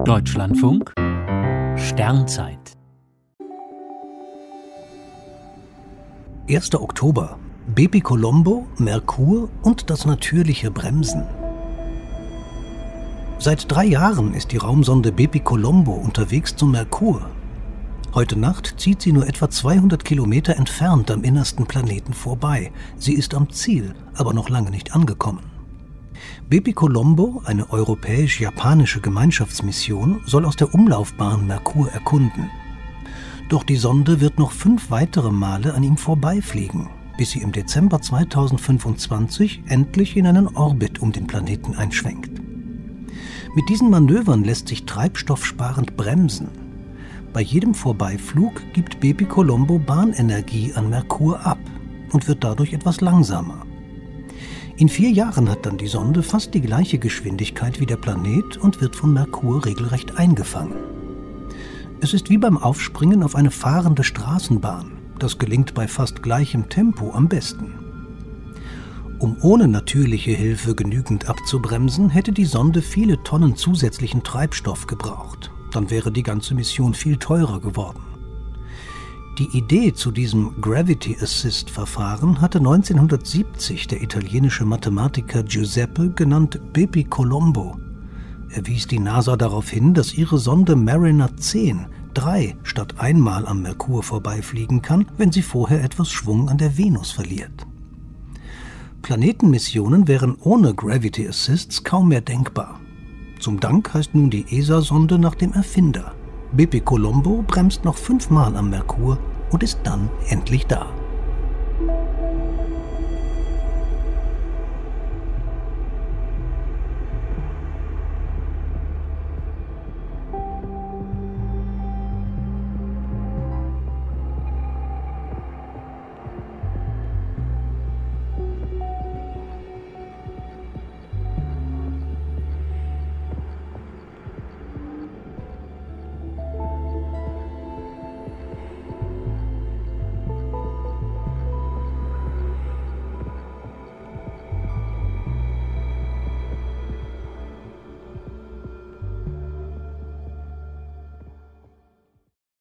Deutschlandfunk Sternzeit 1. Oktober. Baby Colombo, Merkur und das natürliche Bremsen. Seit drei Jahren ist die Raumsonde Baby Colombo unterwegs zum Merkur. Heute Nacht zieht sie nur etwa 200 Kilometer entfernt am innersten Planeten vorbei. Sie ist am Ziel, aber noch lange nicht angekommen. Baby Colombo, eine europäisch-japanische Gemeinschaftsmission, soll aus der Umlaufbahn Merkur erkunden. Doch die Sonde wird noch fünf weitere Male an ihm vorbeifliegen, bis sie im Dezember 2025 endlich in einen Orbit um den Planeten einschwenkt. Mit diesen Manövern lässt sich treibstoffsparend bremsen. Bei jedem Vorbeiflug gibt Baby Colombo Bahnenergie an Merkur ab und wird dadurch etwas langsamer. In vier Jahren hat dann die Sonde fast die gleiche Geschwindigkeit wie der Planet und wird von Merkur regelrecht eingefangen. Es ist wie beim Aufspringen auf eine fahrende Straßenbahn. Das gelingt bei fast gleichem Tempo am besten. Um ohne natürliche Hilfe genügend abzubremsen, hätte die Sonde viele Tonnen zusätzlichen Treibstoff gebraucht. Dann wäre die ganze Mission viel teurer geworden. Die Idee zu diesem Gravity Assist Verfahren hatte 1970 der italienische Mathematiker Giuseppe genannt Bepi Colombo. Er wies die NASA darauf hin, dass ihre Sonde Mariner 10 drei statt einmal am Merkur vorbeifliegen kann, wenn sie vorher etwas Schwung an der Venus verliert. Planetenmissionen wären ohne Gravity Assists kaum mehr denkbar. Zum Dank heißt nun die ESA-Sonde nach dem Erfinder, Beppe Colombo bremst noch fünfmal am Merkur und ist dann endlich da.